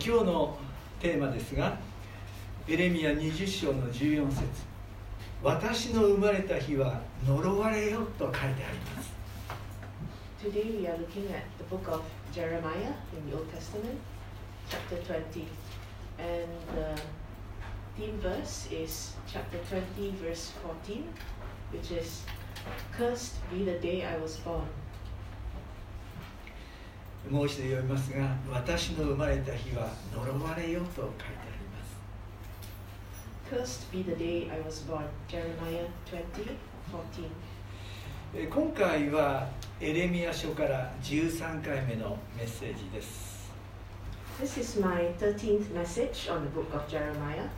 今日のテーマですがエレミア20章の14節私の生まれた日は呪われよと書いてあります Today we are looking at the book of Jeremiah in the Old Testament, chapter 20. And the theme verse is chapter 20, verse 14, which is Cursed be the day I was born. もう一度読みますが私の生まれた日は呪われよと書いてあります Cursed be the day I was born. Jeremiah 20, 14. え今回はエレミア書から13回目のメッセージです This is my 13th message on the book of Jeremiah.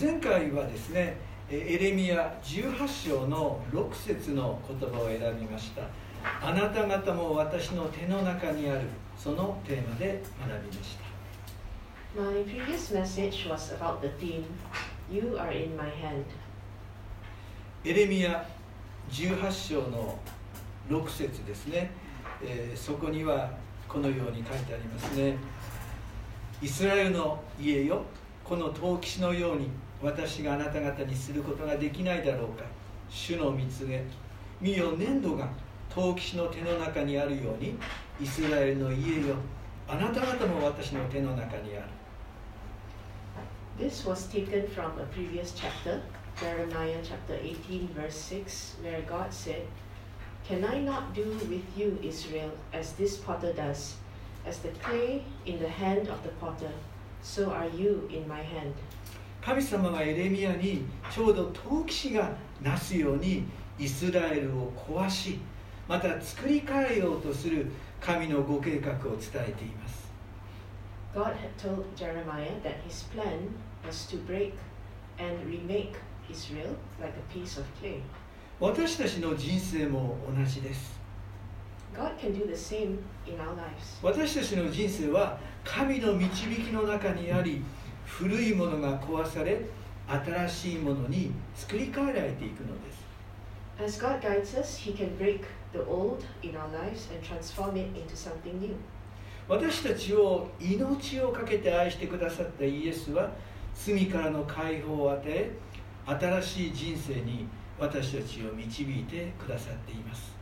前回はですねえエレミア18章の6節の言葉を選びましたあなた方も私の手の中にある。そのテーマで学びました。My previous message was about the theme You are in my hand. エレミア18章の6節ですね、えーそこにはこのように書いてありますねイスラエルの家よこの陶器師のように私があなた方にすることができないだろうか。主の蜜げ見よ粘土が陶器師の手の中にあるようにイスラエルの家よあなた方も私の手の中にある This was taken from a previous chapter, Jeremiah chapter 18, verse 6, where God said, Can I not do with you, Israel, as this potter does? As the clay in the hand of the potter, so are you in my hand. 神様がエレミアにちょうど陶器師がなすようにイスラエルを壊しまた作り変えようとする神のご計画を伝えています God had told Jeremiah that his plan was to break and remake Israel like a piece of clay. 私たちの人生も同じです God can do the same in our lives. 私たちの人生は神の導きの中にあり古いものが壊され新しいものに作り変えられていくのです As God guides us, He can break the old in our lives and transform it into something new. 私たちを命を懸けて愛してくださったイエスは罪からの解放を与え新しい人生に私たちを導いてくださっています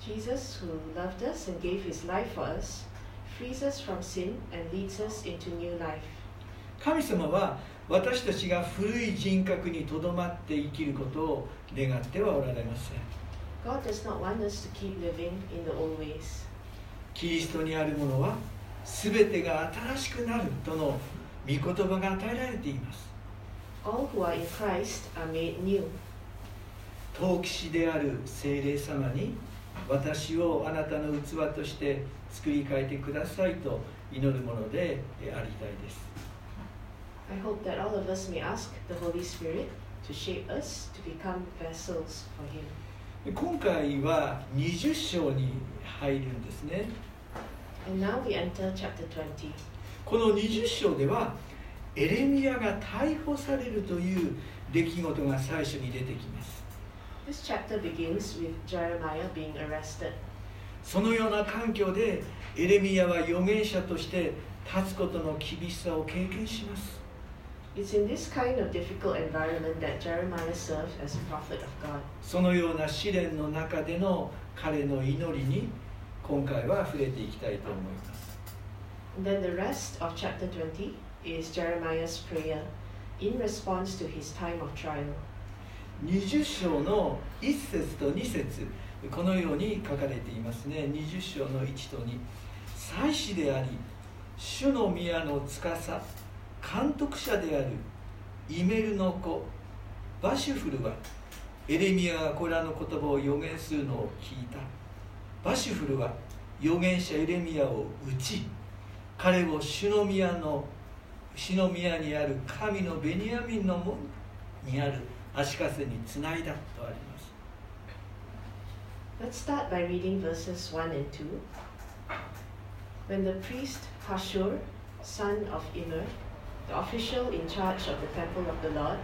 Jesus, who loved us and gave His life for us, frees us from sin and leads us into new life. 神様は私たちが古い人格にとどまって生きることを願ってはおられません God does not want us to keep living in the old ways. キリストにあるものは全てが新しくなるとの御言葉が与えられています All who are in Christ are made new. 陶器師である聖霊様に私をあなたの器として作り変えてくださいと祈るものでありたいです I hope that all of us may ask the Holy Spirit to shape us to become vessels for Him. 今回は20章に入るんですね And now we enter chapter 20. この20章ではエレミアが逮捕されるという出来事が最初に出てきます This chapter begins with Jeremiah being arrested. そのような環境でエレミアは預言者として立つことの厳しさを経験します It's in this kind of difficult environment that Jeremiah served as a prophet of God. そのような試練の中での彼の祈りに今回は触れていきたいと思います then the rest of chapter 20 is Jeremiah's prayer in response to his time of trial. 20章の1節と2節このように書かれていますね20章の1と2祭司であり主の宮の司監督者であるイメルの子バシュフルはエレミアがこれらの言葉を予言するのを聞いたバシュフルは預言者エレミアを打ち彼を主の宮の主の宮にある神のベニヤミンの門にある足かせにつないだとあります Let's start by reading verses 1 and 2. When the priest Pashur, son of Immer, the official in charge of the temple of the Lord,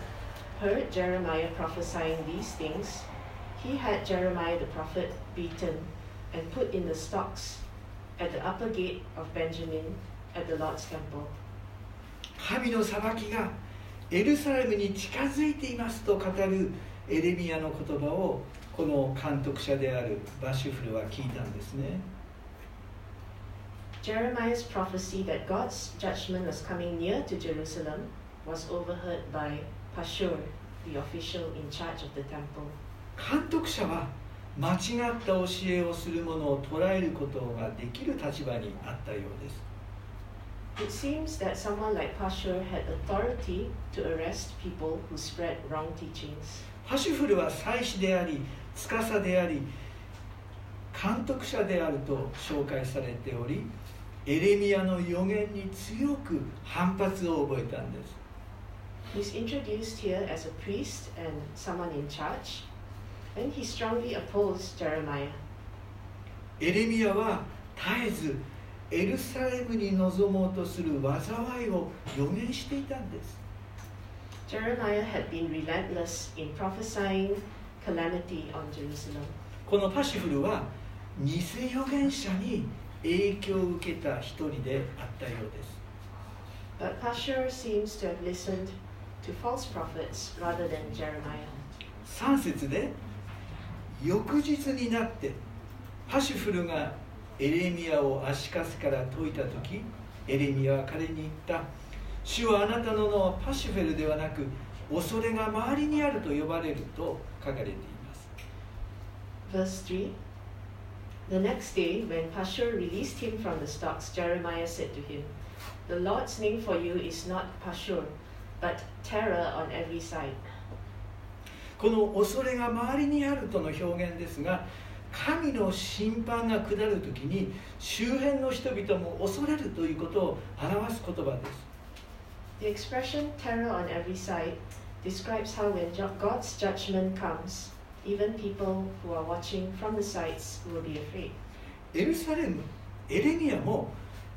heard Jeremiah prophesying these things, he had Jeremiah the prophet beaten and put in the stocks at the upper gate of Benjamin at the Lord's temple. 神の裁きがエルサレムに近づいていますと語るエレミアの言葉をこの監督者であるバシュフルは聞いたんですね Jeremiah's prophecy that God's judgment was coming near to Jerusalem was overheard by Pashur, the official in charge of the temple. 監督者は間違った教えをする者を捉えることができる立場にあったようです It seems that someone like Pashur had authority to arrest people who spread wrong teachings. ハシュフルは祭司であり司であり監督者であると紹介されておりエレミアの予言に強く反発を覚えたんです He's introduced here as a priest and someone in charge, and he strongly opposed Jeremiah. エレミアは絶えずエルサレムに臨もうとする災いを予言していたんです Jeremiah had been relentless in prophesying calamity on Jerusalem. このパシフルは偽預言者に影響を受けた一人であったようです。But Pashur seems to have listened to false prophets rather than Jeremiah. 3節で翌日になってパシュフルがエレミアを足かせから解いた時エレミアは彼に言った。主はあなたの名はパシュフェルではなく恐れが周りにあると呼ばれると書かれています。Verse 3 The next day, when Pashur released him from the stocks, Jeremiah said to him, The Lord's name for you is not Pashur, but terror on every side. この恐れが周りにあるとの表現ですが神の審判が下る時に周辺の人々も恐れるということを表す言葉です The expression terror on every side describes how when God's judgment comes, even people who are watching from the sides will be afraid. エルサレムエレミアも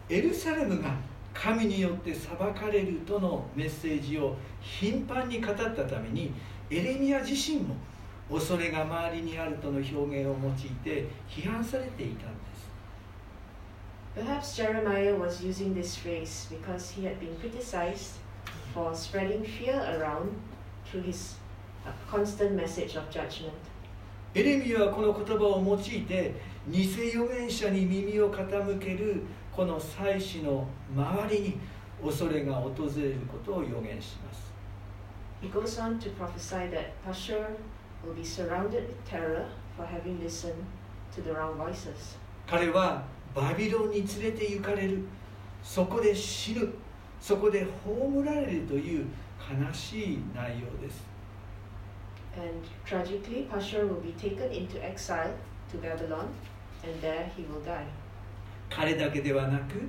エルサレムが神によって裁かれるとのメッセージを頻繁に語ったためにエレミア自身も恐れが周りにあるとの表現を用いて批判されていたんです Perhaps Jeremiah was using this phrase because he had been criticized for spreading fear around through his uh, constant message of judgment. エレミアはこの言葉を用いて偽預言者に耳を傾けるこの祭司の周りに恐れが訪れることを予言します He goes on to prophesy that Pashur will be surrounded with terror for having listened to the wrong voices. 彼はバビロンに連れて行かれるそこで死ぬそこで葬られるという悲しい内容です And tragically, Pashur will be taken into exile to Babylon, and there he will die. 彼だけではなく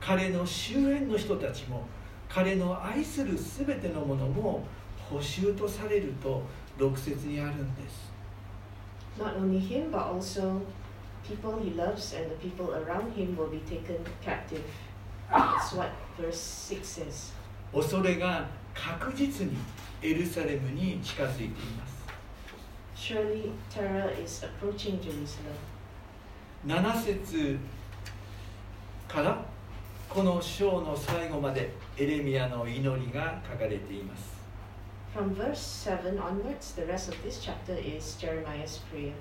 彼の周辺の人たちも彼の愛する全てのものも補修とされると6節にあるんです Not only him, but also people he loves and the people around him will be taken captive. That's what verse 6 says. 恐れが確実にエルサレムに近づいています Surely terror is approaching Jerusalem. 7節からこの章の最後までエレミアの祈りが書かれています From verse 7 onwards, the rest of this chapter is Jeremiah's prayer.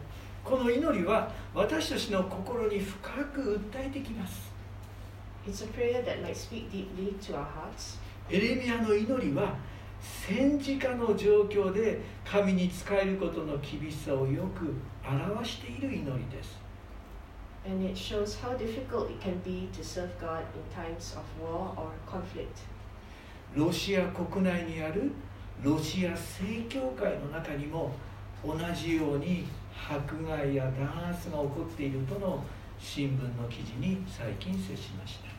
この祈りは私たちの心に深く訴えてきます It's a prayer that might speak deeply to our hearts. エレミアの祈りは戦時下の状況で神に仕えることの厳しさをよく表している祈りです And it shows how difficult it can be to serve God in times of war or conflict. ロシア国内にあるロシア正教会の中にも同じように迫害や弾圧が起こっているとの新聞の記事に最近接しました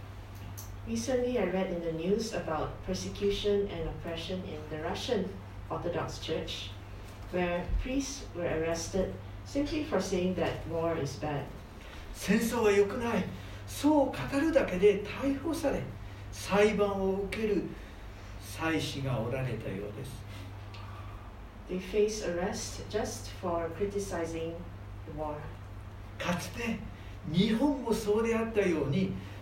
Recently, I read in the news about persecution and oppression in the Russian Orthodox Church, where priests were arrested simply for saying that war is bad. 戦争は良くないそう語るだけで逮捕され裁判を受ける祭司がおられたようです They face arrest just for criticizing the war. かつて日本もそうであったように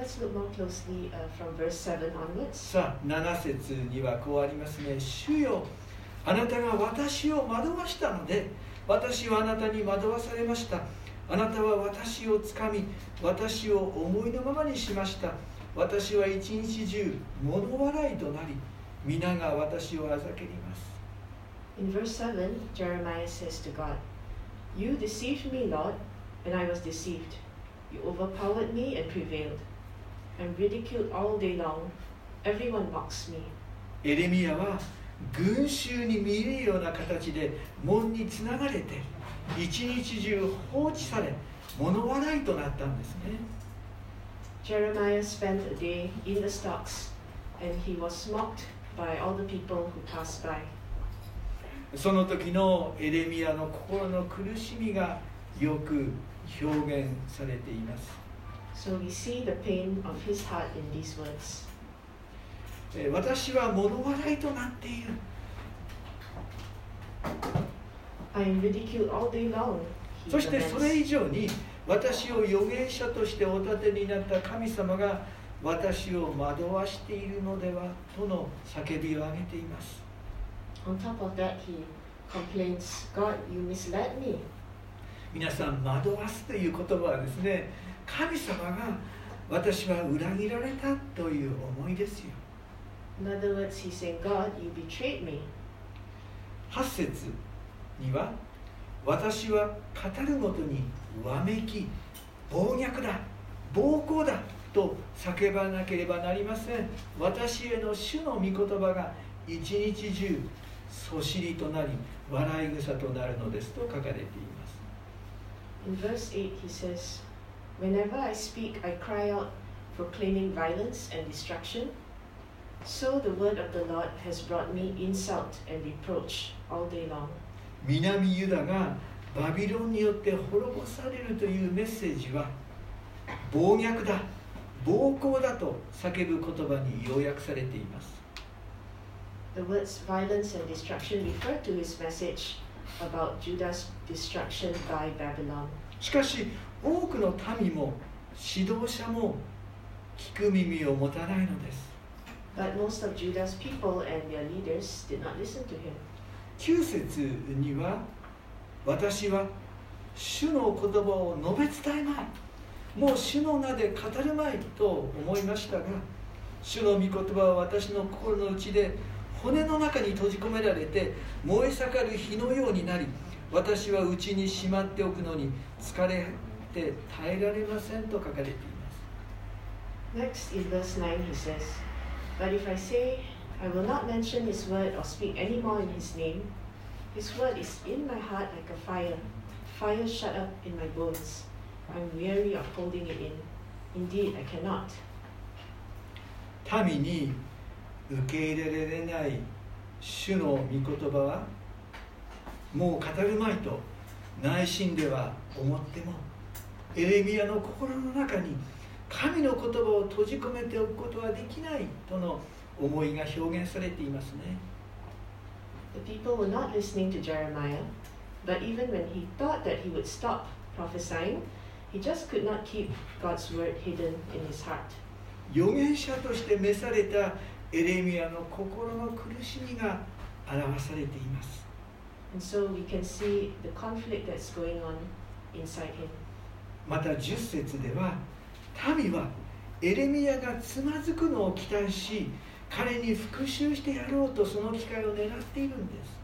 Let's look more closely uh, from verse 7 onwards. さあ7節にはこうありますね主よあなたが私を惑わしたので私はあなたに惑わされましたあなたは私をつかみ私を思いのままにしました私は一日中物笑いとなり皆が私をあざけります In verse 7, Jeremiah says to God, You deceived me, Lord, and I was deceived. You overpowered me and prevailed. I'm ridiculed all day long. Everyone mocks me. エレミヤは群衆に見えるような形で門につながれて一日中放置され物笑いとなったんですね Jeremiah spent a day in the stocks, and he was mocked by all the people who passed by. その時のエレミヤの心の苦しみがよく表現されています So we see the pain of his heart in these words. えー私は物笑いとなっている I am ridiculed all day long. そしてそれ.以上に私を預言者としてお立てになった神様が私を惑わしているのではとの叫びを上げています On top of that, he complains, God, you misled me. 皆さん惑わすという言葉はですね神様が私は裏切られたという思いですよ。In other words, he's saying, God, you betrayed me. 8節には私は語るごとにわめき暴虐だ暴行だと叫ばなければなりません。私への主の御言葉が一日中そしりとなり笑い草となるのですと書かれています。In verse 8, he says, Whenever I speak, I cry out, proclaiming violence and destruction. So the word of the Lord has brought me insult and reproach all day long. 南ユダがバビロンによって滅ぼされるというメッセージは暴虐だ暴行だと叫ぶ言葉に要約されています The words violence and destruction refer to his message about Judah's destruction by Babylon. しかし多くの民も指導者も聞く耳を持たないのです But most of Judah's people and their leaders did not listen to him. 9節には私は主の言葉を述べ伝えまいもう主の名で語るまいと思いましたが主の御言葉は私の心の内で骨の中に閉じ込められて燃え盛る火のようになり私は内にしまっておくのに疲れて耐えられませんと書かれています Next, in verse 9, he says, But if I say, I will not mention his word or speak any more in his name, his word is in my heart like a fire, fire shut up in my bones. I'm weary of holding it in. Indeed, I cannot. 民に受け入れられない主の御言葉はもう語るまいと内心では思ってもエレミアの心の中に神の言葉を閉じ込めておくことはできないとの思いが表現されていますね The people were not listening to Jeremiah, but even when he thought that he would stop prophesying, he just could not keep God's word hidden in his heart. 預言者として召されたエレミアの心の苦しみが表されています And so we can see the conflict that's going on inside him. また10節では民はエレミヤがつまずくのを期待し彼に復讐してやろうとその機会を狙っているんです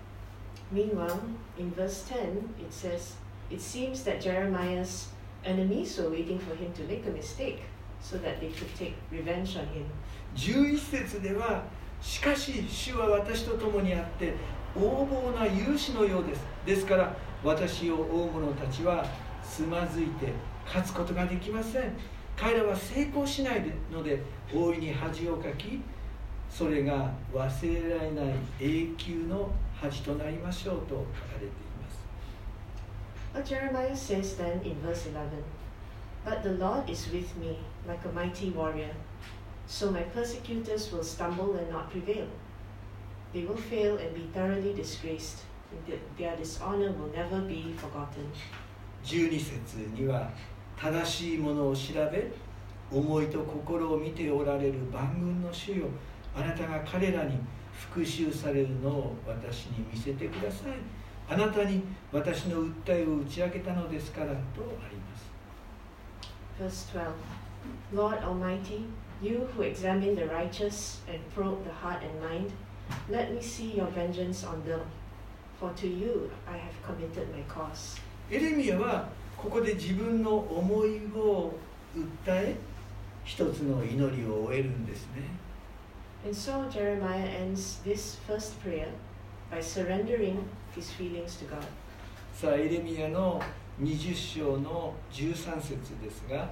Meanwhile, in verse 10, it says, It seems that Jeremiah's enemies were waiting for him to make a mistake so that they could take revenge on him. 11節ではしかし主は私と共にあって横暴な勇士のようですですから私を追う者たちはつまずいて勝つことができません彼らは成功しないので大いに恥をかきそれが忘れられない永久の恥となりましょうと書かれています Jeremiah says then in verse 11 But the Lord is with me like a mighty warrior, so my persecutors will stumble and not prevail. They will fail and be thoroughly disgraced, their dishonor will never be forgotten. 12節には正しいものを調べ思いと心を見ておられる万軍の主よあなたが彼らに復讐されるのを私に見せてくださいあなたに私の訴えを打ち明けたのですからとあります Verse 12 Lord Almighty, you who examine the righteous and probe the heart and mind, let me see your vengeance on them. For to you I have committed my cause. エレミヤはここで自分の思いを訴え一つの祈りを終えるんですね And so Jeremiah ends this first prayer by surrendering his feelings to God. さあエレミヤの20章の13節ですが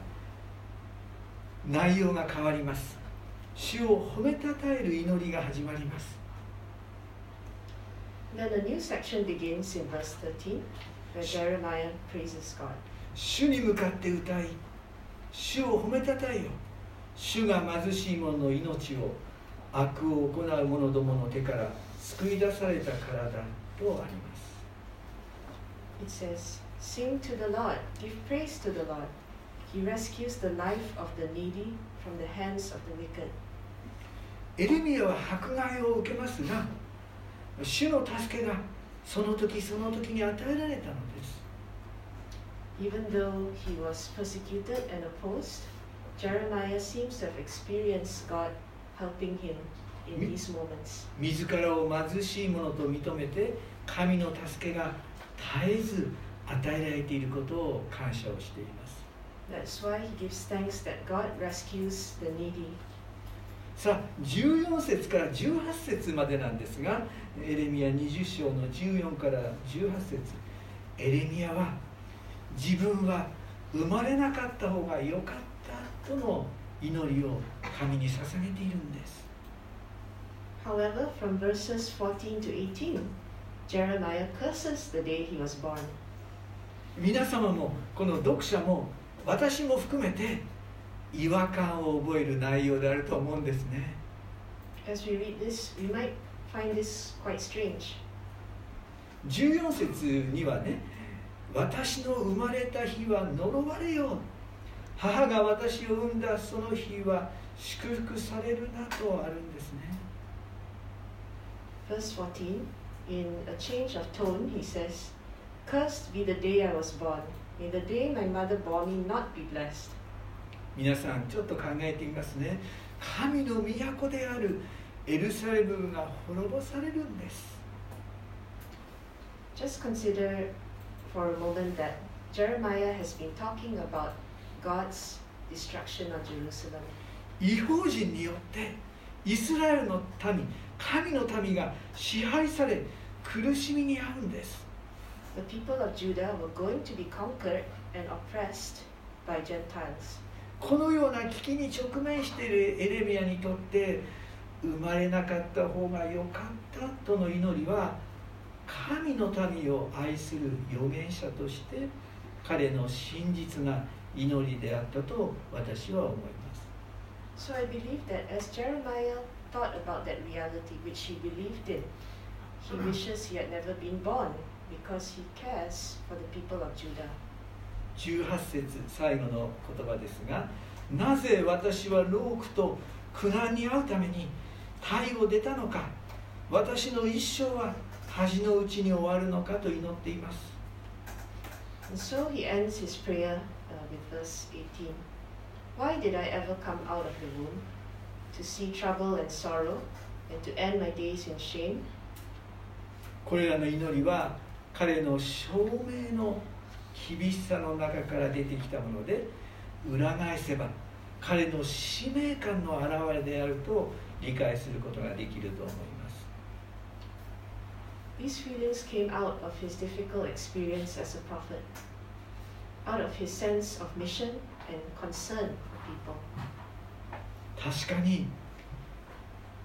内容が変わります主を褒めたたえる祈りが始まります Then a new section begins in verse 13, where Jeremiah praises God. 主に向かって歌い主を褒めたたえよ主が貧しい者の命を悪を行う者どもの手から救い出されたからだとあります It says, Sing to the Lord, give praise to the Lord. He rescues the life of the needy from the hands of the wicked. エレミヤは迫害を受けますが主の助けがその時その時に与えられたのです Even though he was persecuted and opposed, Jeremiah seems to have experienced God helping him in these moments. 自らを貧しいものと認めて神の助けが絶えず与えられていることを感謝をしています That's why he gives thanks that God rescues the needy. さあ14節から18節までなんですがエレミヤ20章の14から18節エレミヤは自分は生まれなかった方が良かったとの祈りを神に捧げているんです However, from verses 14 to 18, Jeremiah curses the day he was born. 皆様もこの読者も私も含めて違和感を覚える内容であると思うんですね As we read this, we might find this quite strange. 14節にはね私の生まれた日は呪われよ母が私を産んだその日は祝福されるなとあるんですね Verse 14, in a change of tone, he says, Cursed be the day I was born. May the day my mother bore me not be blessed. 皆さんちょっと考えてみますね神の都であるエルサレムが滅ぼされるんです Just consider for a moment that Jeremiah has been talking about God's destruction of Jerusalem. 違法人によってイスラエルの民神の民が支配され苦しみに遭うんです The people of Judah were going to be conquered and oppressed by Gentiles. このような危機に直面しているエレミヤにとって生まれなかった方が良かったとの祈りは神の民を愛する預言者として彼の真実な祈りであったと私は思います So I believe that as Jeremiah thought about that reality which he believed in, he wishes he had never been born because he cares for the people of Judah. 18節最後の言葉ですがなぜ私は老苦と苦難に遭うために体を出たのか私の一生は恥のうちに終わるのかと祈っています so he ends his prayer uh, with verse 18 Why did I ever come out of the womb? To see trouble and sorrow, and to end my days in shame? これらの祈りは彼の証明の厳しさの中から出てきたもので裏返せば彼の使命感の表れであると理解することができると思います These feelings came out of his difficult experience as a prophet, out of his sense of mission and concern for people. 確かに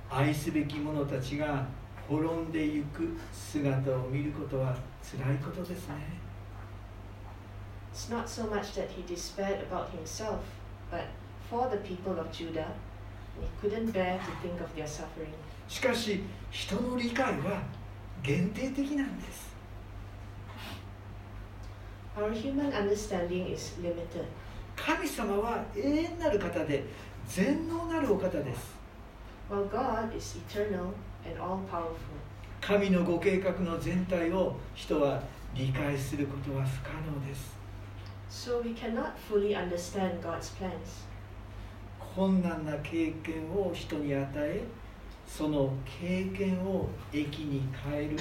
愛すべき者たちが滅んでゆく姿を見ることは辛いことですね It's not so much that he despaired about himself, but for the people of Judah, he couldn't bear to think of their suffering. しかし人の理解は限定的なんです Our human understanding is limited. 神様は永遠なる方で全能なるお方です While God is eternal and all powerful, 神のご計画の全体を人は理解することは不可能です so we cannot fully understand God's plans. 困難な経験を人に与えその経験を益に変える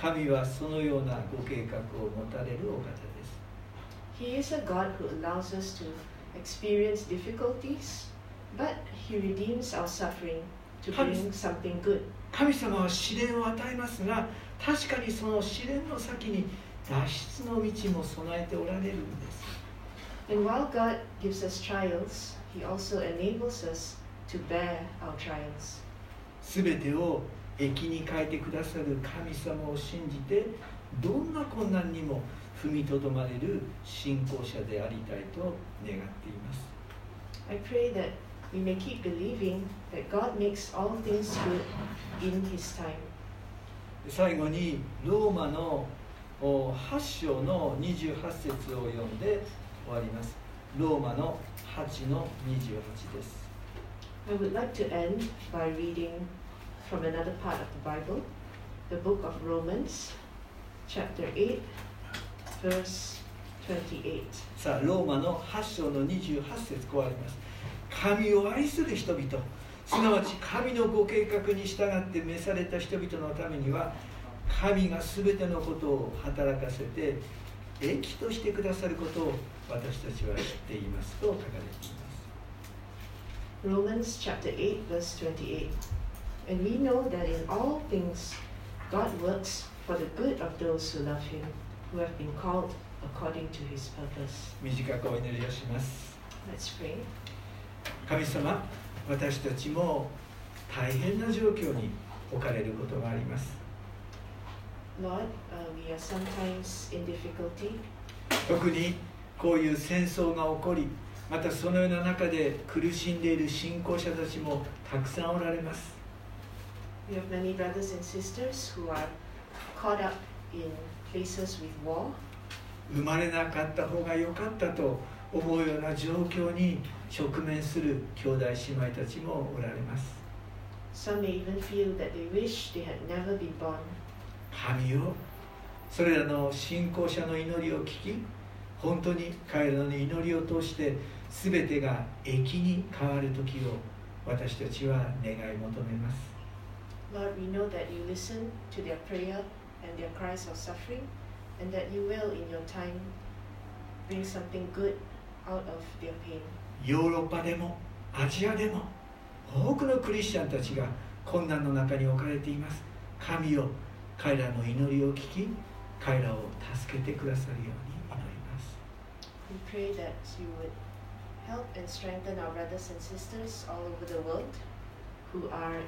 神はそのようなご計画を持たれるお方です He is a God who allows us to experience difficulties, but He redeems our suffering to bring something good. 神様は試練を与えますが確かにその試練の先に脱出の道も備えておられるんです And while God gives us trials, He also enables us to bear our trials. すべてを益に変えてくださる神様を信じてどんな困難にも踏みとどまれる信仰者でありたいと願っています I pray that we may keep believing that God makes all things good in His time. 最後にローマのお8章の28節を読んで終わりますローマの8の28です I would like to end by reading from another part of the Bible, the book of Romans, chapter 8, verse 28. さあローマの8章の28節こうあります神を愛する人々すなわち神のご計画に従って召された人々のためには神が全てのことを働かせて益としてくださることを私たちは知っていますと書かれています Romans chapter 8, verse 28. And we know that in all things God works for the good of those who love Him, who have been called according to His purpose. 短くお祈りをします Let's pray. 神様私たちも大変な状況に置かれることがあります Lord, uh, we are sometimes in difficulty, 特にこういう戦争が起こりまたそのような中で苦しんでいる信仰者たちもたくさんおられます We have many brothers and sisters who are caught up in places with war. 生まれなかった方が良かったと思うような状況に直面する兄弟姉妹たちもおられます Some may even feel that they wish they had never been born. 神よそれらの信仰者の祈りを聞き本当に彼らの祈りを通して全てが益に変わる時を私たちは願い求めます Lord, we know that you listen to their prayer and their cries of suffering, and that you will, in your time, bring something good out of their pain. ヨーロッパでもアジアでも多くのクリスチャンたちが困難の中に置かれています神よ彼らの祈りを聞き彼らを助けてくださるように祈ります We pray that you would help and strengthen our brothers and sisters all over the world who are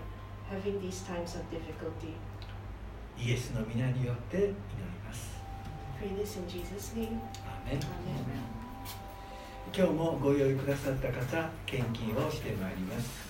having these times of difficulty. イエスの皆によって祈ります pray this in Jesus' name. アーメン Amen. 今日もご用意くださった方献金をしてまいります